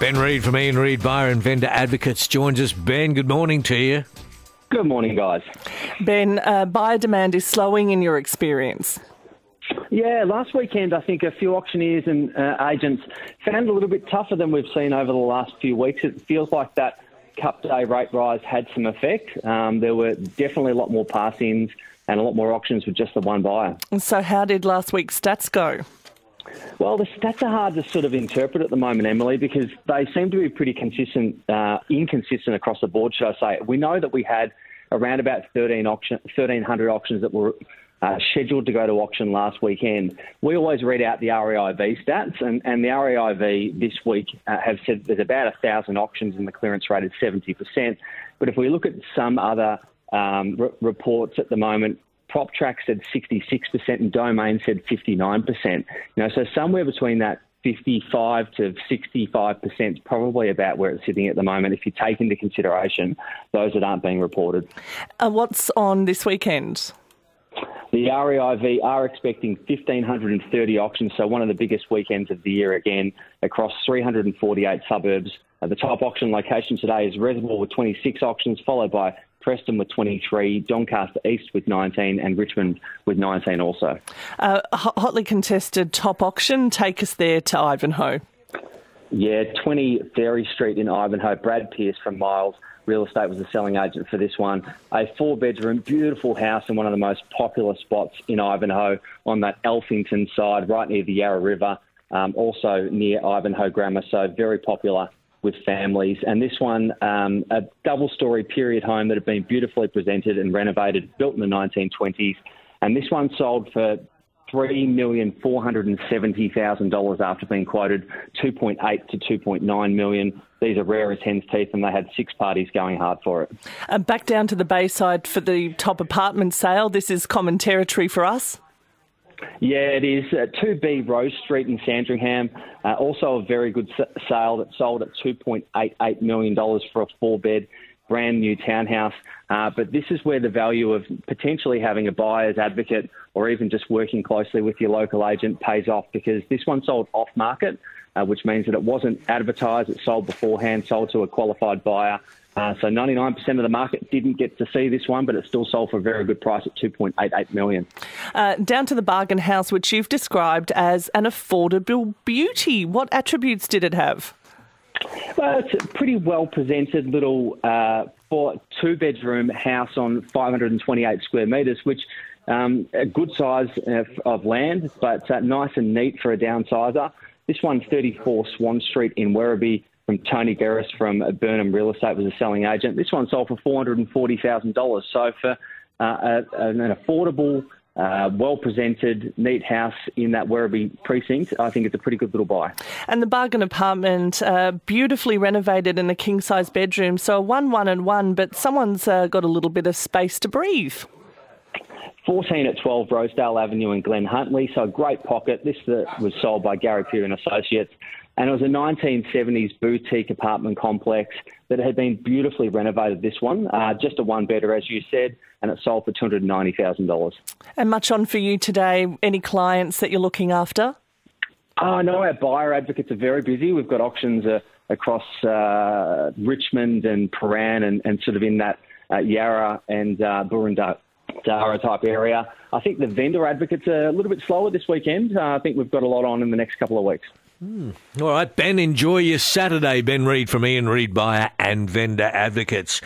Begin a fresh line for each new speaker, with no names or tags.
Ben Reid from Ian Reid Buyer and Vendor Advocates joins us. Ben, good morning to you.
Good morning, guys.
Ben, uh, buyer demand is slowing in your experience.
Yeah, last weekend I think a few auctioneers and uh, agents found it a little bit tougher than we've seen over the last few weeks. It feels like that Cup Day rate rise had some effect. Um, there were definitely a lot more pass-ins and a lot more auctions with just the one buyer.
So, how did last week's stats go?
Well, the stats are hard to sort of interpret at the moment, Emily, because they seem to be pretty consistent, uh, inconsistent across the board. Should I say? We know that we had around about 13 auction, 1,300 auctions that were uh, scheduled to go to auction last weekend. We always read out the REIV stats, and, and the REIV this week uh, have said there's about a thousand auctions and the clearance rate is 70%. But if we look at some other um, reports at the moment, PropTrack said 66% and Domain said 59%. You know, so somewhere between that 55 to 65 percent is probably about where it's sitting at the moment if you take into consideration those that aren't being reported.
Uh, what's on this weekend?
The REIV are expecting 1,530 auctions, so one of the biggest weekends of the year again across 348 suburbs. Uh, the top auction location today is Reservoir with 26 auctions, followed by Preston with 23, Doncaster East with 19, and Richmond with 19 also.
Uh, hotly contested top auction. Take us there to Ivanhoe.
Yeah, 20 Ferry Street in Ivanhoe. Brad Pierce from Miles Real Estate was the selling agent for this one. A four bedroom, beautiful house in one of the most popular spots in Ivanhoe on that Alphington side, right near the Yarra River, um, also near Ivanhoe Grammar. So very popular with families. And this one, um, a double story period home that had been beautifully presented and renovated, built in the 1920s. And this one sold for $3,470,000 after being quoted 2.8 to 2.9 million. These are rare as hen's teeth, and they had six parties going hard for it.
And back down to the Bayside for the top apartment sale. This is common territory for us.
Yeah, it is. Uh, 2B Rose Street in Sandringham. Uh, also a very good sale that sold at $2.88 million for a four bed brand new townhouse. Uh, but this is where the value of potentially having a buyer's advocate or even just working closely with your local agent pays off because this one sold off market, uh, which means that it wasn't advertised, it sold beforehand, sold to a qualified buyer. Uh, so 99% of the market didn't get to see this one, but it still sold for a very good price at 2.88 million.
Uh, down to the bargain house, which you've described as an affordable beauty. What attributes did it have?
Well, it's a pretty well presented little uh, four, two bedroom house on 528 square metres, which um, a good size uh, of land, but uh, nice and neat for a downsizer. This one's 34 Swan Street in Werribee from Tony Garris from Burnham Real Estate was a selling agent. This one sold for $440,000. So for uh, an affordable uh, well presented, neat house in that Werribee precinct. I think it's a pretty good little buy.
And the bargain apartment, uh, beautifully renovated in a king size bedroom. So a one, one, and one, but someone's uh, got a little bit of space to breathe.
14 at 12 Rosedale Avenue in Glen Huntly, so a great pocket. This was sold by Gary Peer and Associates, and it was a 1970s boutique apartment complex that had been beautifully renovated. This one, uh, just a one bedder, as you said, and it sold for $290,000.
And much on for you today. Any clients that you're looking after?
Oh, no, our buyer advocates are very busy. We've got auctions uh, across uh, Richmond and Prahran and, and, sort of in that uh, Yarra and uh, Boroondara type area. I think the vendor advocates are a little bit slower this weekend. Uh, I think we've got a lot on in the next couple of weeks.
Mm. All right, Ben, enjoy your Saturday. Ben Reid from Ian Reid Buyer and Vendor Advocates.